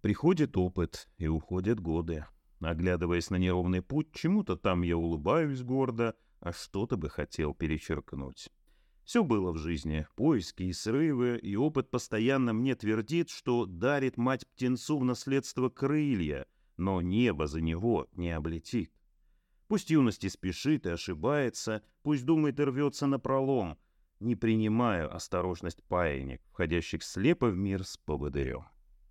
Приходит опыт, и уходят годы. Оглядываясь на неровный путь, чему-то там я улыбаюсь гордо, а что-то бы хотел перечеркнуть. Все было в жизни, поиски и срывы, и опыт постоянно мне твердит, что дарит мать птенцу в наследство крылья, но небо за него не облетит. Пусть юности спешит и ошибается, пусть думает и рвется на пролом, не принимаю осторожность паянек, входящих слепо в мир с поводырем.